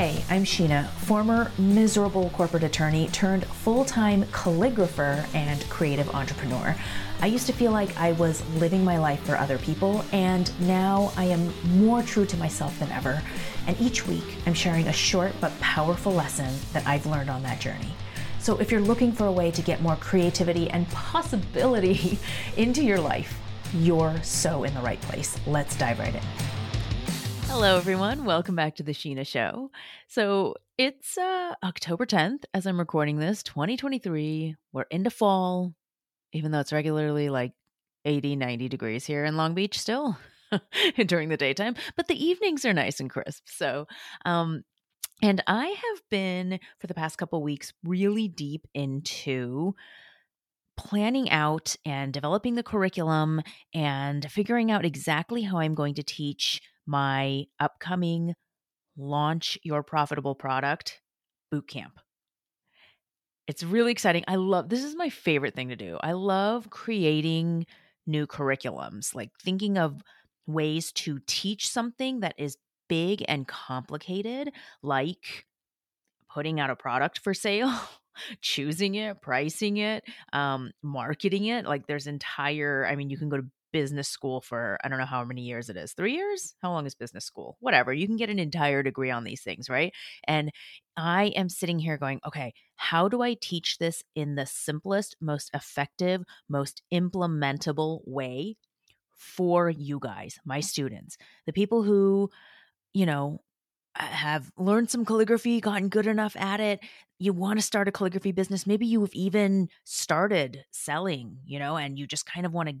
Hey, I'm Sheena, former miserable corporate attorney turned full time calligrapher and creative entrepreneur. I used to feel like I was living my life for other people, and now I am more true to myself than ever. And each week, I'm sharing a short but powerful lesson that I've learned on that journey. So if you're looking for a way to get more creativity and possibility into your life, you're so in the right place. Let's dive right in. Hello, everyone. Welcome back to the Sheena Show. So it's uh, October 10th as I'm recording this, 2023. We're into fall, even though it's regularly like 80, 90 degrees here in Long Beach still during the daytime, but the evenings are nice and crisp. So, um, and I have been for the past couple weeks really deep into planning out and developing the curriculum and figuring out exactly how I'm going to teach my upcoming launch your profitable product boot camp. It's really exciting. I love this is my favorite thing to do. I love creating new curriculums, like thinking of ways to teach something that is big and complicated, like putting out a product for sale, choosing it, pricing it, um, marketing it. Like there's entire, I mean, you can go to business school for I don't know how many years it is. 3 years? How long is business school? Whatever. You can get an entire degree on these things, right? And I am sitting here going, "Okay, how do I teach this in the simplest, most effective, most implementable way for you guys, my students, the people who, you know, have learned some calligraphy, gotten good enough at it. You want to start a calligraphy business. Maybe you have even started selling, you know, and you just kind of want to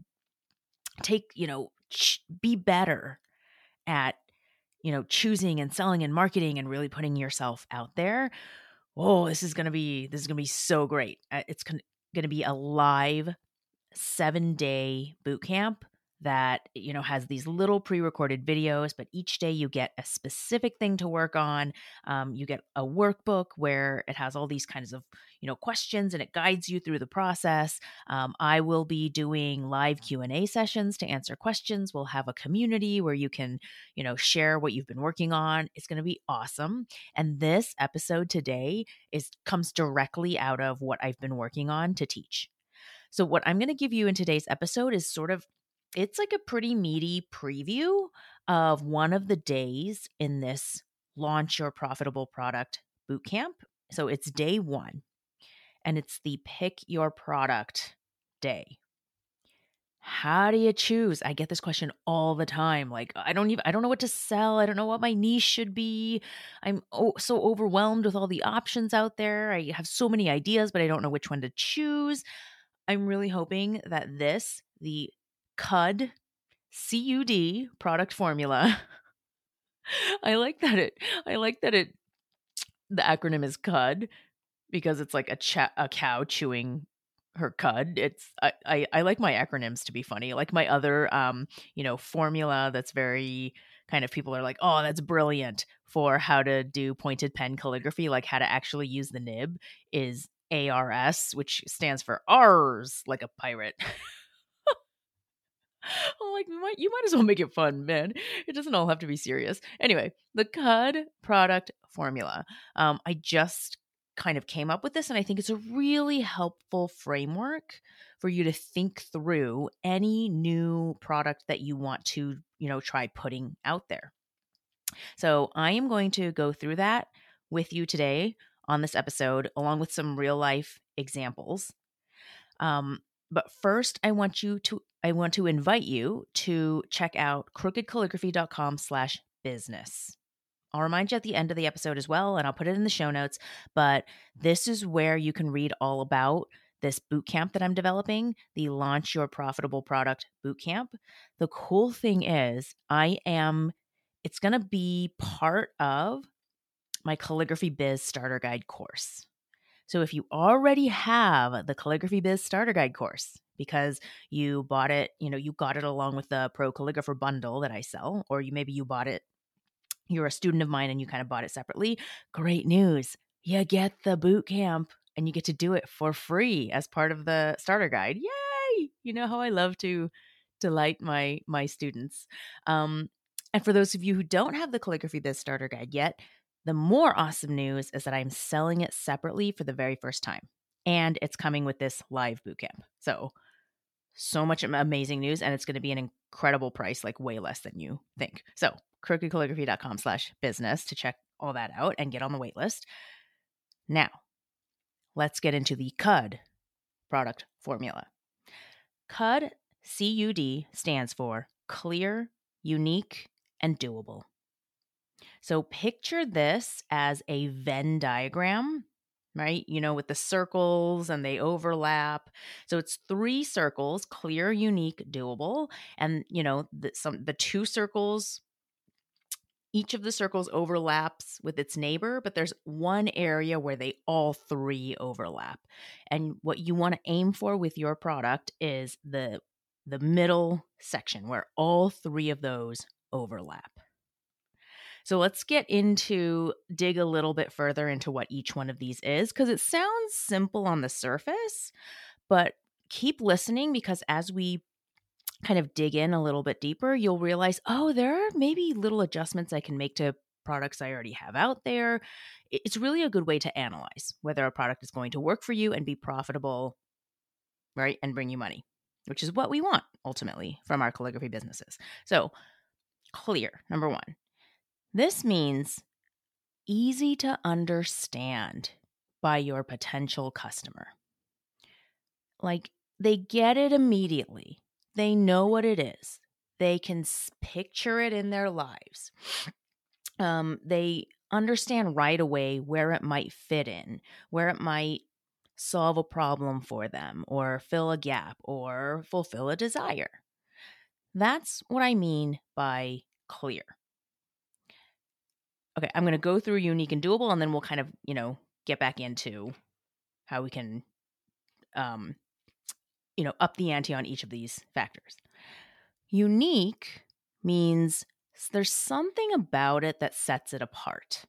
take, you know, ch- be better at, you know, choosing and selling and marketing and really putting yourself out there. Oh, this is to be this is to be so great. Uh, it's going to be a live 7-day boot camp that you know has these little pre-recorded videos but each day you get a specific thing to work on um, you get a workbook where it has all these kinds of you know questions and it guides you through the process. Um, i will be doing live q&a sessions to answer questions. We'll have a community where you can you know share what you've been working on. It's going to be awesome. And this episode today is comes directly out of what i've been working on to teach. So what i'm going to give you in today's episode is sort of it's like a pretty meaty preview of one of the days in this launch your profitable product bootcamp. So it's day one, and it's the pick your product day. How do you choose? I get this question all the time. Like, I don't even, I don't know what to sell. I don't know what my niche should be. I'm oh, so overwhelmed with all the options out there. I have so many ideas, but I don't know which one to choose. I'm really hoping that this, the CUD, C U D product formula. I like that it I like that it the acronym is CUD because it's like a cha- a cow chewing her cud. It's I, I I like my acronyms to be funny. Like my other um, you know, formula that's very kind of people are like, "Oh, that's brilliant for how to do pointed pen calligraphy, like how to actually use the nib is ARS, which stands for R's like a pirate. I'm like, you might, you might as well make it fun, man. It doesn't all have to be serious. Anyway, the CUD product formula. Um, I just kind of came up with this, and I think it's a really helpful framework for you to think through any new product that you want to, you know, try putting out there. So I am going to go through that with you today on this episode, along with some real life examples. Um, but first, I want you to I want to invite you to check out crookedcalligraphy.com slash business. I'll remind you at the end of the episode as well, and I'll put it in the show notes. But this is where you can read all about this boot camp that I'm developing, the Launch Your Profitable Product boot camp. The cool thing is, I am, it's going to be part of my calligraphy biz starter guide course. So if you already have the Calligraphy Biz Starter Guide course, because you bought it, you know, you got it along with the Pro Calligrapher bundle that I sell, or you maybe you bought it, you're a student of mine and you kind of bought it separately. Great news. You get the boot camp and you get to do it for free as part of the starter guide. Yay! You know how I love to delight my my students. Um, and for those of you who don't have the Calligraphy Biz Starter Guide yet, The more awesome news is that I'm selling it separately for the very first time. And it's coming with this live bootcamp. So, so much amazing news. And it's going to be an incredible price, like way less than you think. So, crookedcalligraphy.com slash business to check all that out and get on the wait list. Now, let's get into the CUD product formula. CUD, CUD stands for clear, unique, and doable. So picture this as a Venn diagram, right? You know, with the circles and they overlap. So it's three circles, clear, unique, doable. And, you know, the, some, the two circles each of the circles overlaps with its neighbor, but there's one area where they all three overlap. And what you want to aim for with your product is the the middle section where all three of those overlap. So let's get into dig a little bit further into what each one of these is because it sounds simple on the surface, but keep listening because as we kind of dig in a little bit deeper, you'll realize, oh, there are maybe little adjustments I can make to products I already have out there. It's really a good way to analyze whether a product is going to work for you and be profitable, right? And bring you money, which is what we want ultimately from our calligraphy businesses. So, clear, number one. This means easy to understand by your potential customer. Like they get it immediately they know what it is. They can picture it in their lives. Um, they understand right away where it might fit in, where it might solve a problem for them, or fill a gap, or fulfill a desire. That's what I mean by clear. Okay, I'm going to go through unique and doable, and then we'll kind of, you know, get back into how we can um, you know, up the ante on each of these factors. Unique means there's something about it that sets it apart.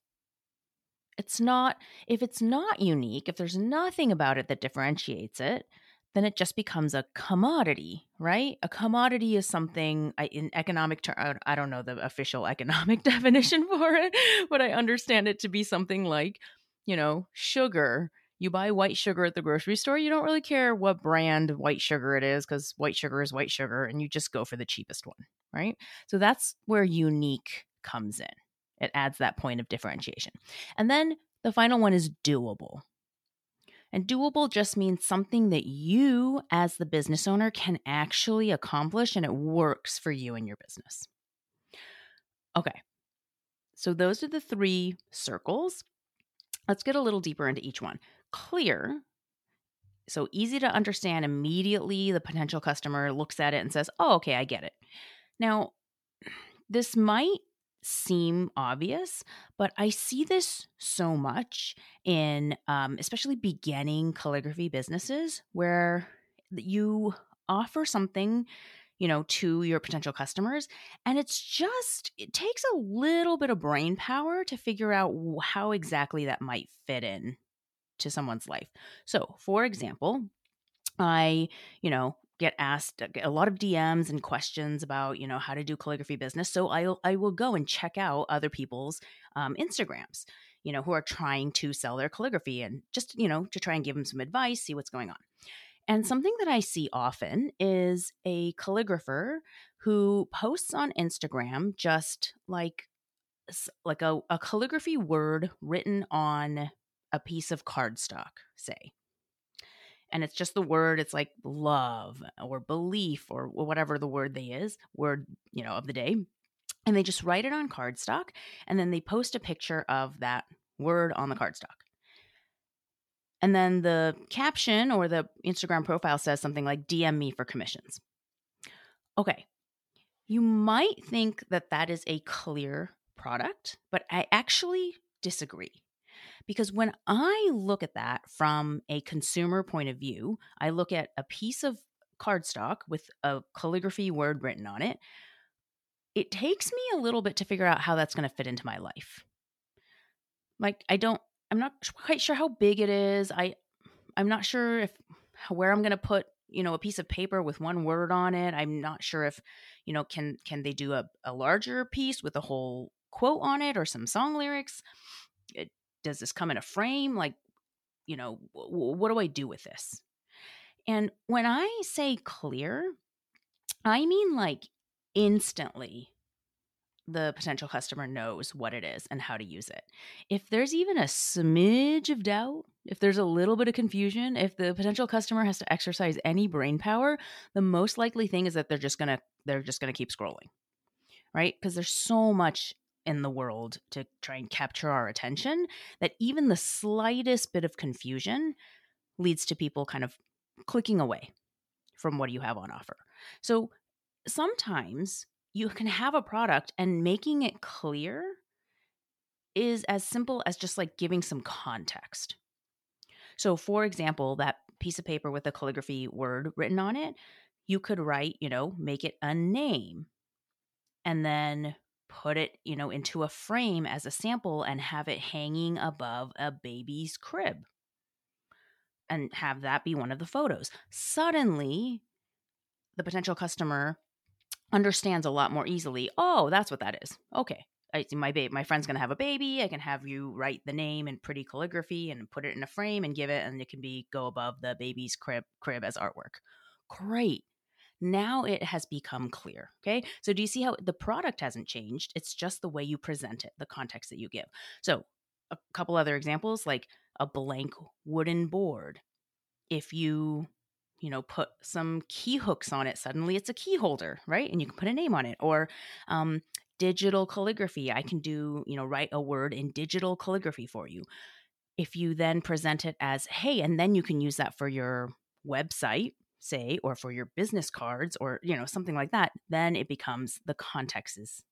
It's not, if it's not unique, if there's nothing about it that differentiates it, then it just becomes a commodity, right? A commodity is something I, in economic term. I don't know the official economic definition for it, but I understand it to be something like, you know, sugar you buy white sugar at the grocery store, you don't really care what brand white sugar it is because white sugar is white sugar and you just go for the cheapest one, right? So that's where unique comes in. It adds that point of differentiation. And then the final one is doable. And doable just means something that you, as the business owner, can actually accomplish and it works for you and your business. Okay, so those are the three circles. Let's get a little deeper into each one clear, so easy to understand immediately, the potential customer looks at it and says, Oh, okay, I get it. Now, this might seem obvious, but I see this so much in um, especially beginning calligraphy businesses where you offer something you know to your potential customers and it's just it takes a little bit of brain power to figure out how exactly that might fit in to someone's life. So, for example, I, you know, get asked a lot of DMs and questions about, you know, how to do calligraphy business. So I I will go and check out other people's um, Instagrams, you know, who are trying to sell their calligraphy and just, you know, to try and give them some advice, see what's going on. And something that I see often is a calligrapher who posts on Instagram just like like a, a calligraphy word written on a piece of cardstock, say. And it's just the word, it's like love or belief or whatever the word they is, word, you know, of the day. And they just write it on cardstock and then they post a picture of that word on the cardstock. And then the caption or the Instagram profile says something like DM me for commissions. Okay. You might think that that is a clear product, but I actually disagree. Because when I look at that from a consumer point of view, I look at a piece of cardstock with a calligraphy word written on it. It takes me a little bit to figure out how that's going to fit into my life. Like I don't I'm not quite sure how big it is. I I'm not sure if where I'm going to put you know a piece of paper with one word on it i'm not sure if you know can can they do a, a larger piece with a whole quote on it or some song lyrics? It, does this come in a frame? Like, you know, w- what do I do with this? And when I say clear, I mean like instantly the potential customer knows what it is and how to use it. If there's even a smidge of doubt, if there's a little bit of confusion, if the potential customer has to exercise any brain power, the most likely thing is that they're just going to they're just going to keep scrolling. Right? Because there's so much in the world to try and capture our attention that even the slightest bit of confusion leads to people kind of clicking away from what you have on offer. So sometimes you can have a product and making it clear is as simple as just like giving some context. So, for example, that piece of paper with a calligraphy word written on it, you could write, you know, make it a name and then put it, you know, into a frame as a sample and have it hanging above a baby's crib and have that be one of the photos. Suddenly, the potential customer understands a lot more easily. Oh, that's what that is. Okay. I, my ba- my friend's gonna have a baby. I can have you write the name in pretty calligraphy and put it in a frame and give it, and it can be go above the baby's crib crib as artwork. Great. Now it has become clear. Okay. So do you see how the product hasn't changed? It's just the way you present it, the context that you give. So a couple other examples like a blank wooden board. If you you know put some key hooks on it suddenly it's a key holder right and you can put a name on it or um, digital calligraphy i can do you know write a word in digital calligraphy for you if you then present it as hey and then you can use that for your website say or for your business cards or you know something like that then it becomes the context is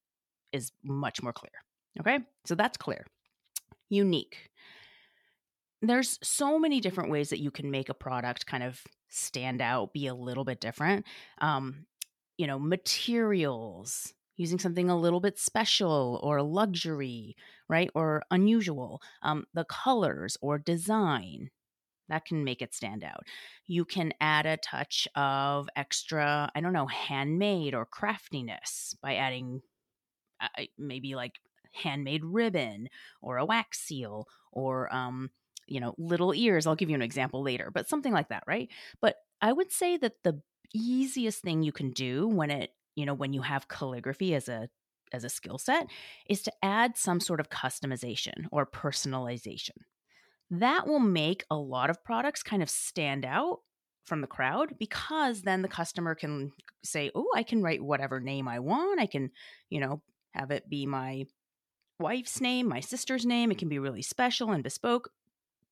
is much more clear okay so that's clear unique there's so many different ways that you can make a product kind of stand out, be a little bit different. Um, you know, materials, using something a little bit special or luxury, right? Or unusual. Um, the colors or design that can make it stand out. You can add a touch of extra, I don't know, handmade or craftiness by adding uh, maybe like handmade ribbon or a wax seal or um, you know, little ears. I'll give you an example later, but something like that, right? But I would say that the easiest thing you can do when it, you know, when you have calligraphy as a as a skill set is to add some sort of customization or personalization. That will make a lot of products kind of stand out from the crowd because then the customer can say, "Oh, I can write whatever name I want. I can, you know, have it be my wife's name, my sister's name. It can be really special and bespoke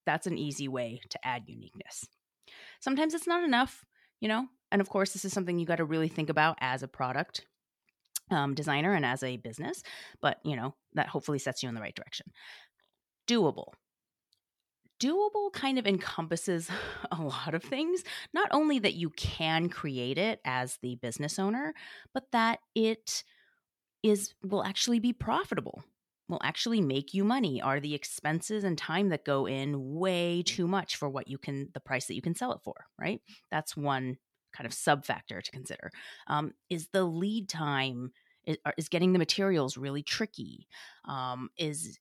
that's an easy way to add uniqueness. Sometimes it's not enough, you know, and of course, this is something you got to really think about as a product um, designer and as a business, but you know, that hopefully sets you in the right direction. Doable. Doable kind of encompasses a lot of things. Not only that you can create it as the business owner, but that it is will actually be profitable will actually make you money? Are the expenses and time that go in way too much for what you can, the price that you can sell it for, right? That's one kind of sub factor to consider. Um, is the lead time, is, is, getting the materials really tricky? Um, is,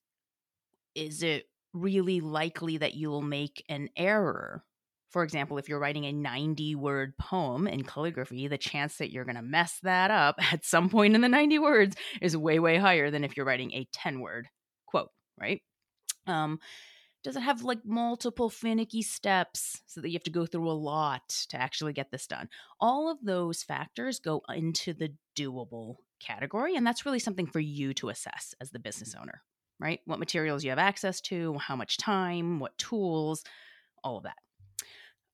is it really likely that you'll make an error for example, if you're writing a 90 word poem in calligraphy, the chance that you're going to mess that up at some point in the 90 words is way, way higher than if you're writing a 10 word quote, right? Um, does it have like multiple finicky steps so that you have to go through a lot to actually get this done? All of those factors go into the doable category. And that's really something for you to assess as the business owner, right? What materials you have access to, how much time, what tools, all of that.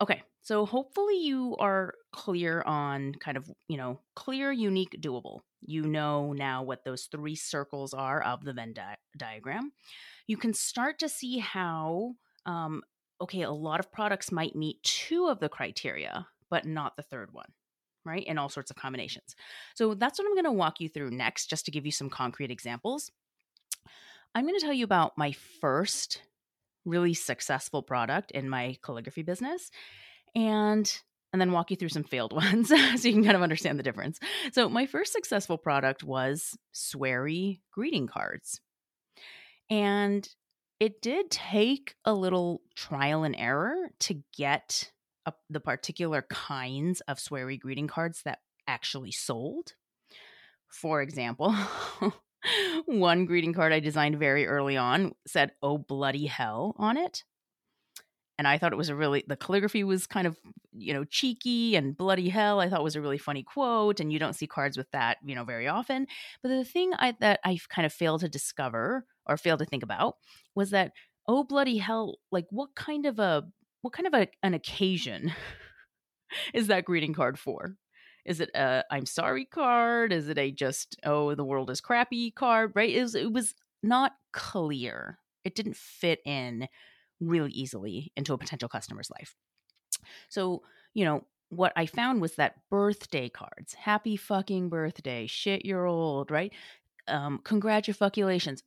Okay, so hopefully you are clear on kind of, you know, clear, unique, doable. You know now what those three circles are of the Venn di- diagram. You can start to see how, um, okay, a lot of products might meet two of the criteria, but not the third one, right? In all sorts of combinations. So that's what I'm going to walk you through next, just to give you some concrete examples. I'm going to tell you about my first really successful product in my calligraphy business. And and then walk you through some failed ones so you can kind of understand the difference. So, my first successful product was sweary greeting cards. And it did take a little trial and error to get a, the particular kinds of sweary greeting cards that actually sold. For example, one greeting card I designed very early on said, Oh, bloody hell on it and I thought it was a really the calligraphy was kind of you know cheeky and bloody hell. I thought was a really funny quote, and you don't see cards with that you know very often. But the thing I, that I kind of failed to discover or failed to think about was that oh bloody hell, like what kind of a what kind of a, an occasion is that greeting card for? Is it a I'm sorry card? Is it a just oh the world is crappy card? Right? It was, it was not clear. It didn't fit in really easily into a potential customer's life. So, you know, what I found was that birthday cards, happy fucking birthday, shit, you're old, right? Um, congratulations,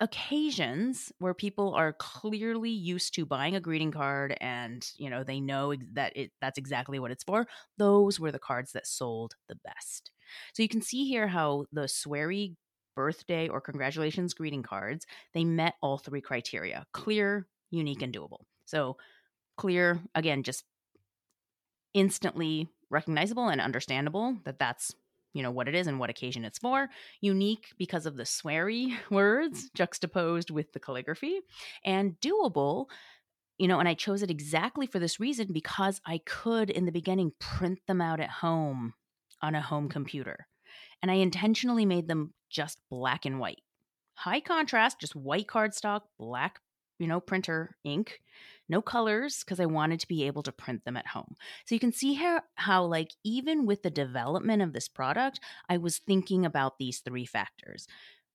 occasions where people are clearly used to buying a greeting card and you know they know that it that's exactly what it's for those were the cards that sold the best so you can see here how the sweary birthday or congratulations greeting cards they met all three criteria clear unique and doable. So clear, again, just instantly recognizable and understandable that that's you know what it is and what occasion it's for unique because of the sweary words juxtaposed with the calligraphy and doable you know and i chose it exactly for this reason because i could in the beginning print them out at home on a home computer and i intentionally made them just black and white. High contrast just white cardstock black you know, printer ink, no colors because I wanted to be able to print them at home. So you can see how, how, like, even with the development of this product, I was thinking about these three factors.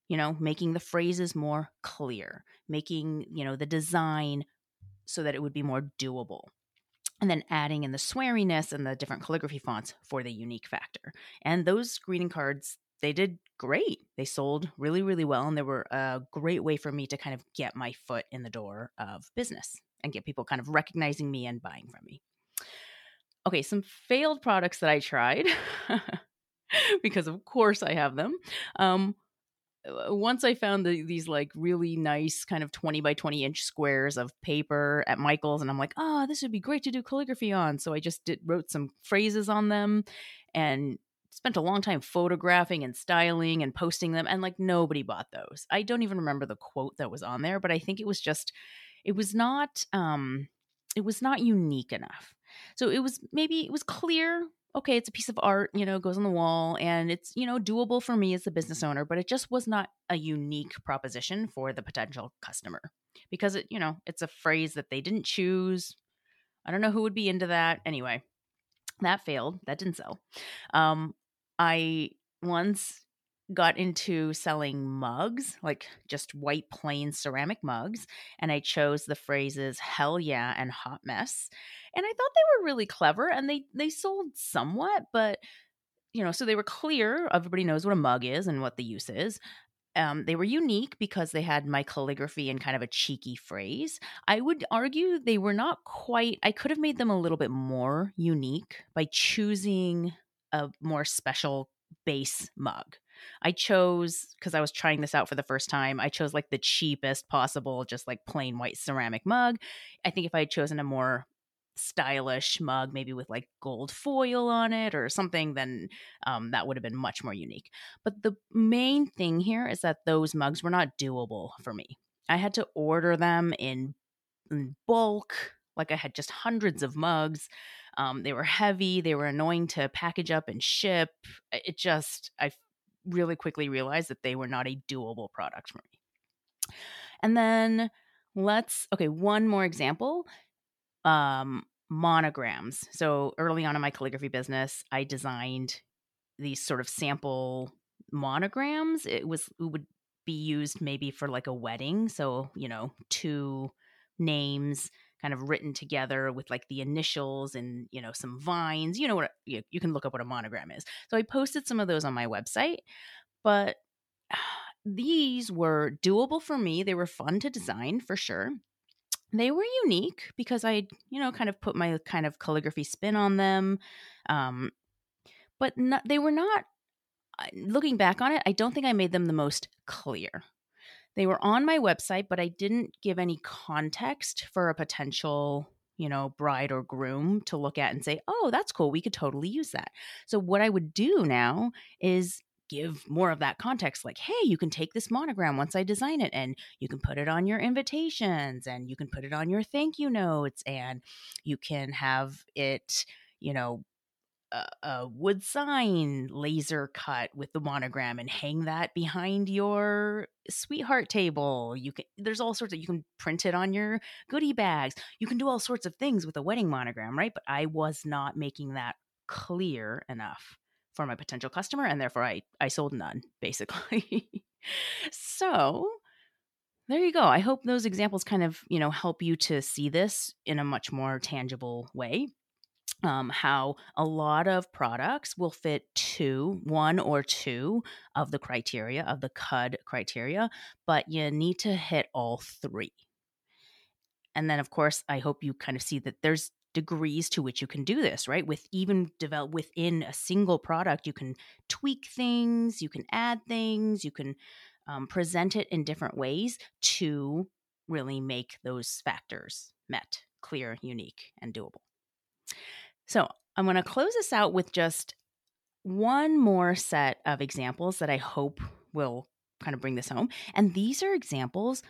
You know, making the phrases more clear, making, you know, the design so that it would be more doable and then adding in the sweariness and the different calligraphy fonts for the unique factor. And those greeting cards, they did great. They sold really, really well, and they were a great way for me to kind of get my foot in the door of business and get people kind of recognizing me and buying from me. Okay, some failed products that I tried because, of course, I have them. Um, uh, once I found the, these like really nice kind of 20 by 20 inch squares of paper at Michael's, and I'm like, oh, this would be great to do calligraphy on. So I just did, wrote some phrases on them and spent a long time photographing and styling and posting them and like nobody bought those. I don't even remember the quote that was on there, but I think it was just it was not um it was not unique enough. So it was maybe it was clear, okay, it's a piece of art, you know, goes on the wall and it's, you know, doable for me as the business owner, but it just was not a unique proposition for the potential customer because it, you know, it's a phrase that they didn't choose. I don't know who would be into that. Anyway, that failed. That didn't sell. Um, I once got into selling mugs, like just white plain ceramic mugs, and I chose the phrases hell yeah and hot mess. And I thought they were really clever and they they sold somewhat, but you know, so they were clear, everybody knows what a mug is and what the use is. Um, they were unique because they had my calligraphy and kind of a cheeky phrase. I would argue they were not quite, I could have made them a little bit more unique by choosing a more special base mug. I chose because I was trying this out for the first time. I chose like the cheapest possible, just like plain white ceramic mug. I think if I had chosen a more stylish mug, maybe with like gold foil on it or something, then um, that would have been much more unique. But the main thing here is that those mugs were not doable for me. I had to order them in, in bulk, like I had just hundreds of mugs. Um, they were heavy, they were annoying to package up and ship. It just, I really quickly realized that they were not a doable product for me. And then let's, okay, one more example um, monograms. So early on in my calligraphy business, I designed these sort of sample monograms. It was, it would be used maybe for like a wedding. So, you know, two names kind of written together with like the initials and you know some vines you know what you, you can look up what a monogram is so i posted some of those on my website but these were doable for me they were fun to design for sure they were unique because I, you know, kind of put my kind of calligraphy spin on them. Um, but not, they were not, looking back on it, I don't think I made them the most clear. They were on my website, but I didn't give any context for a potential, you know, bride or groom to look at and say, oh, that's cool. We could totally use that. So, what I would do now is give more of that context like hey you can take this monogram once i design it and you can put it on your invitations and you can put it on your thank you notes and you can have it you know a, wood sign laser cut with the monogram and hang that behind your sweetheart table you can there's all sorts of you can print it on your goodie bags you can do all sorts of things with a wedding monogram right but i was not making that clear enough for my potential customer and therefore I I sold none basically. so there you go. I hope those examples kind of, you know, help you to see this in a much more tangible way. Um, how a lot of products will fit two, one or two of the criteria of the CUD criteria, but you need to hit all three. And then, of course, I hope you kind of see that there's degrees to which you can do this, right? With even develop within a single product, you can tweak things, you can add things, you can um, present it in different ways to really make those factors met, clear, unique, and doable. So I'm going to close this out with just one more set of examples that I hope will kind of bring this home. And these are examples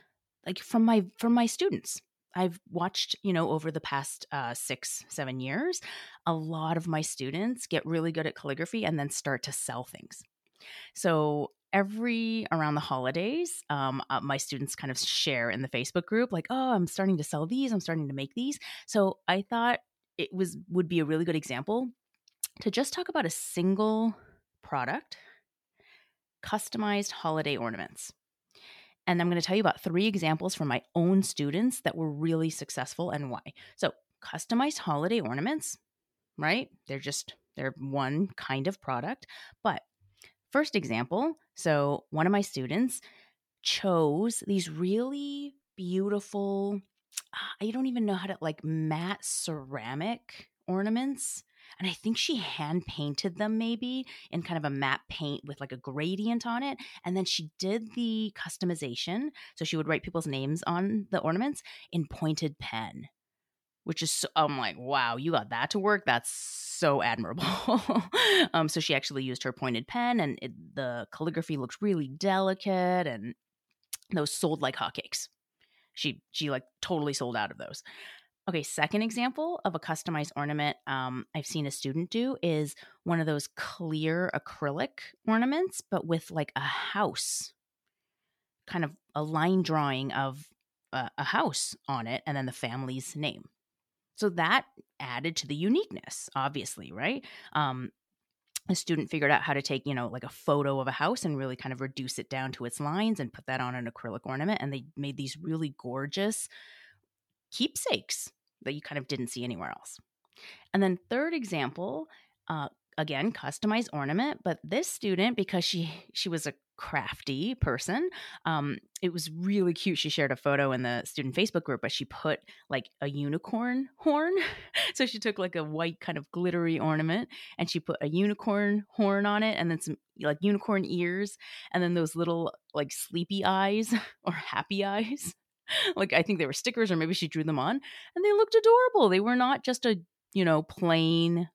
like from my from my students I've watched, you know, over the past uh, six, seven years, a lot of my students get really good at calligraphy and then start to sell things. So every around the holidays, um, uh, my students kind of share in the Facebook group, like, "Oh, I'm starting to sell these. I'm starting to make these." So I thought it was would be a really good example to just talk about a single product, customized holiday ornaments. And I'm going to tell you about three examples from my own students that were really successful and why. So, customized holiday ornaments, right? They're just, they're one kind of product. But first example so, one of my students chose these really beautiful, I don't even know how to like matte ceramic ornaments and I think she hand painted them maybe in kind of a matte paint with like a gradient on it. And then she did the customization. So she would write people's names on the ornaments in pointed pen, which is so, I'm like, wow, you got that to work. That's so admirable. um, so she actually used her pointed pen, and it, the calligraphy looks really delicate, and those sold like hotcakes. She she like totally sold out of those. Okay, second example of a customized ornament um, I've seen a student do is one of those clear acrylic ornaments, but with like a house, kind of a line drawing of a, a house on it, and then the family's name. So that added to the uniqueness, obviously, right? Um, a student figured out how to take, you know, like a photo of a house and really kind of reduce it down to its lines and put that on an acrylic ornament. And they made these really gorgeous keepsakes that you kind of didn't see anywhere else. And then, third example, uh, again, customized ornament, but this student, because she she was a crafty person, um, it was really cute. She shared a photo in the student Facebook group, but she put like a unicorn horn. so she took like a white kind of glittery ornament and she put a unicorn horn on it, and then some like unicorn ears, and then those little like sleepy eyes or happy eyes. like I think they were stickers or maybe she drew them on and they looked adorable. They were not just a, you know, plain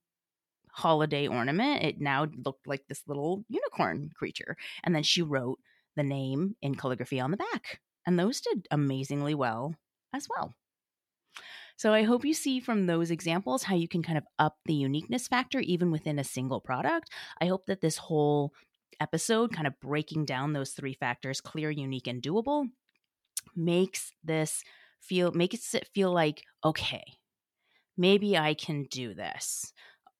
holiday ornament. It now looked like this little unicorn creature. And then she wrote the name in calligraphy on the back. And those did amazingly well as well. So I hope you see from those examples how you can kind of up the uniqueness factor even within a single product. I hope that this whole episode kind of breaking down those three factors clear, unique, and doable makes this feel makes it feel like okay maybe i can do this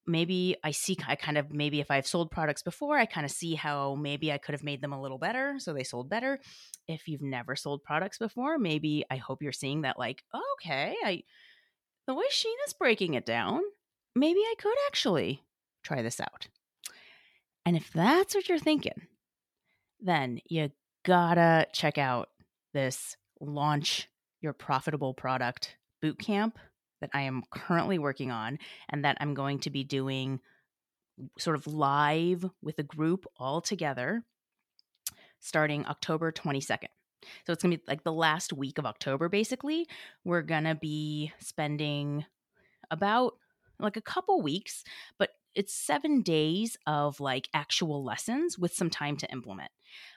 maybe i see i kind of maybe if i've sold products before i kind of see how maybe i could have made them a little better so they sold better. If you've never sold products before maybe i hope you're seeing that like okay i the way sheena's breaking it down maybe i could actually try this out. And if that's what you're thinking then you gotta check out this launch your profitable product bootcamp that I am currently working on and that I'm going to be doing sort of live with a group all together starting October 22nd. So it's going to be like the last week of October, basically. We're going to be spending about like a couple weeks, but it's seven days of like actual lessons with some time to implement.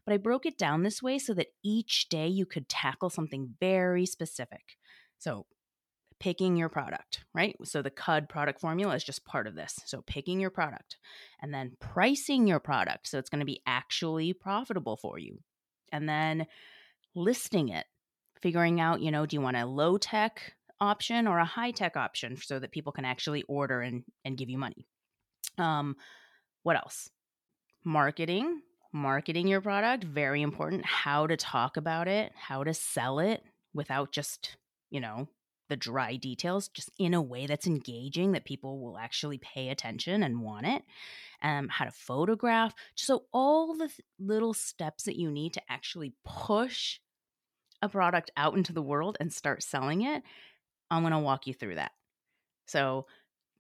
But I broke it down this way so that each day you could tackle something very specific. So picking your product, right? So the CUD product formula is just part of this. So picking your product and then pricing your product. So it's going to be actually profitable for you. And then listing it, figuring out, you know, do you want a low tech option or a high tech option so that people can actually order and, and give you money? Um, what else? Marketing, marketing your product, very important. How to talk about it, how to sell it without just, you know, the dry details, just in a way that's engaging that people will actually pay attention and want it. Um, how to photograph. So, all the th- little steps that you need to actually push a product out into the world and start selling it, I'm going to walk you through that. So,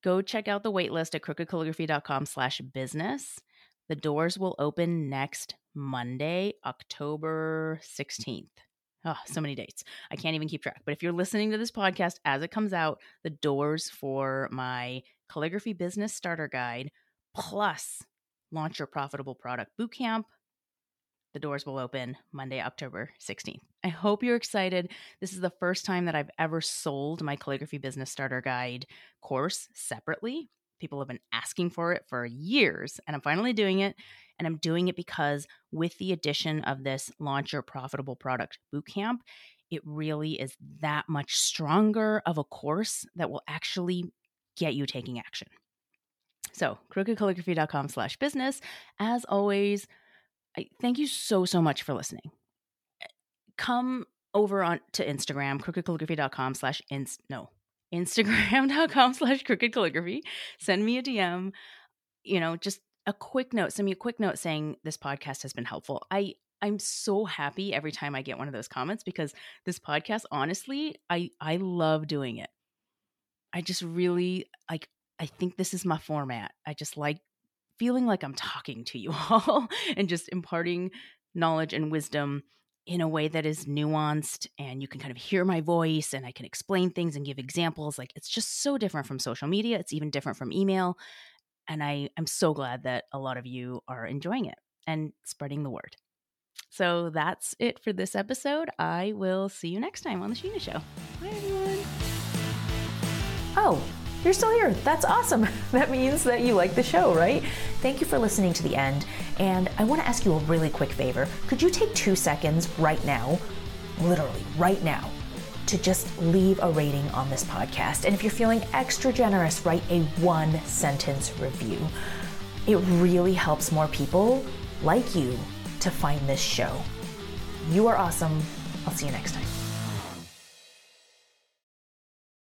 go check out the waitlist at crookedcalligraphy.com slash business. The doors will open next Monday, October 16th. Oh, so many dates. I can't even keep track. But if you're listening to this podcast as it comes out, the doors for my calligraphy business starter guide plus launch your profitable product bootcamp the doors will open Monday, October 16th. I hope you're excited. This is the first time that I've ever sold my calligraphy business starter guide course separately. People have been asking for it for years, and I'm finally doing it. And I'm doing it because with the addition of this Launch Your Profitable Product Bootcamp, it really is that much stronger of a course that will actually get you taking action. So, crookedcalligraphy.com slash business. As always, I thank you so so much for listening. Eh, come over on to Instagram, crookedcalligraphy.com slash ins no. Instagram.com slash crooked calligraphy. Send me a DM. You know, just a quick note. Send me a quick note saying this podcast has been helpful. I I'm so happy every time I get one of those comments because this podcast, honestly, I I love doing it. I just really like I think this is my format. I just like feeling like I'm talking to you all and just imparting knowledge and wisdom in a way that is nuanced and you can kind of hear my voice and I can explain things and give examples. Like it's just so different from social media. It's even different from email. And I, I'm so glad that a lot of you are enjoying it and spreading the word. So that's it for this episode. I will see you next time on The Sheena Show. Bye, everyone. Oh, you're still here. That's awesome. That means that you like the show, right? Thank you for listening to the end. And I want to ask you a really quick favor. Could you take two seconds right now, literally right now, to just leave a rating on this podcast? And if you're feeling extra generous, write a one sentence review. It really helps more people like you to find this show. You are awesome. I'll see you next time.